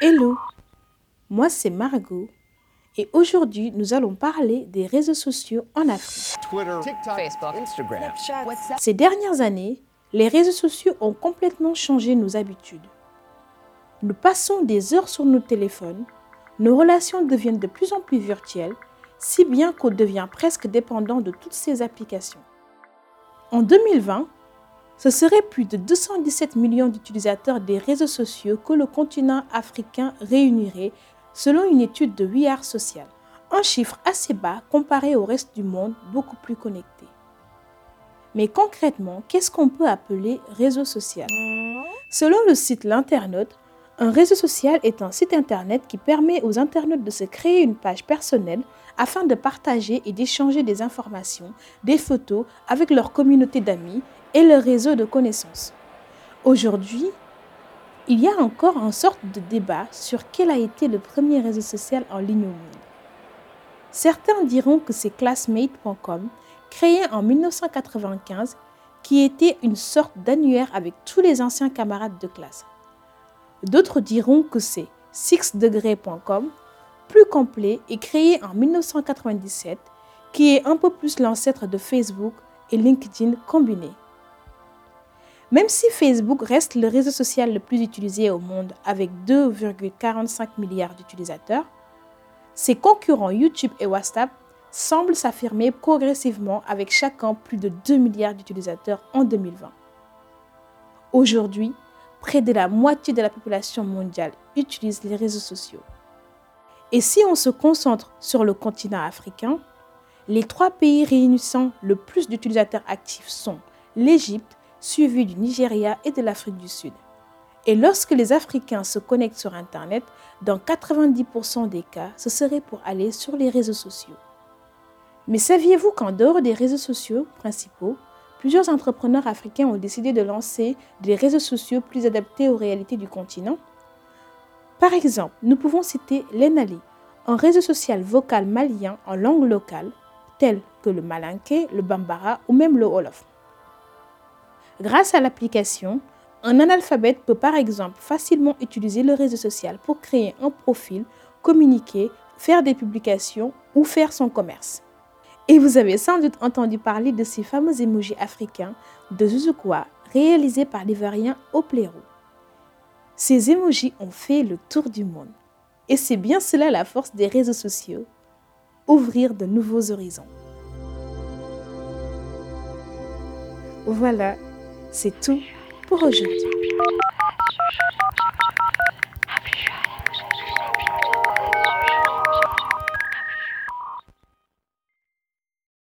Hello, moi c'est Margot et aujourd'hui nous allons parler des réseaux sociaux en Afrique. Ces dernières années, les réseaux sociaux ont complètement changé nos habitudes. Nous passons des heures sur nos téléphones, nos relations deviennent de plus en plus virtuelles, si bien qu'on devient presque dépendant de toutes ces applications. En 2020, ce serait plus de 217 millions d'utilisateurs des réseaux sociaux que le continent africain réunirait selon une étude de We Social. Un chiffre assez bas comparé au reste du monde beaucoup plus connecté. Mais concrètement, qu'est-ce qu'on peut appeler réseau social? Selon le site L'Internaute, un réseau social est un site internet qui permet aux internautes de se créer une page personnelle afin de partager et d'échanger des informations, des photos avec leur communauté d'amis et le réseau de connaissances. Aujourd'hui, il y a encore une sorte de débat sur quel a été le premier réseau social en ligne au monde. Certains diront que c'est classmate.com, créé en 1995, qui était une sorte d'annuaire avec tous les anciens camarades de classe. D'autres diront que c'est sixdegré.com, plus complet et créé en 1997, qui est un peu plus l'ancêtre de Facebook et LinkedIn combinés. Même si Facebook reste le réseau social le plus utilisé au monde avec 2,45 milliards d'utilisateurs, ses concurrents YouTube et WhatsApp semblent s'affirmer progressivement avec chacun plus de 2 milliards d'utilisateurs en 2020. Aujourd'hui, près de la moitié de la population mondiale utilise les réseaux sociaux. Et si on se concentre sur le continent africain, les trois pays réunissant le plus d'utilisateurs actifs sont l'Égypte, suivi du Nigeria et de l'Afrique du Sud. Et lorsque les Africains se connectent sur Internet, dans 90% des cas, ce serait pour aller sur les réseaux sociaux. Mais saviez-vous qu'en dehors des réseaux sociaux principaux, plusieurs entrepreneurs africains ont décidé de lancer des réseaux sociaux plus adaptés aux réalités du continent Par exemple, nous pouvons citer Lenali, un réseau social vocal malien en langue locale, tel que le malinké, le bambara ou même le wolof. Grâce à l'application, un analphabète peut par exemple facilement utiliser le réseau social pour créer un profil, communiquer, faire des publications ou faire son commerce. Et vous avez sans doute entendu parler de ces fameux emojis africains de Zuzukwa réalisés par l'Ivoirien Oplero. Ces emojis ont fait le tour du monde. Et c'est bien cela la force des réseaux sociaux, ouvrir de nouveaux horizons. Voilà, c'est tout pour aujourd'hui.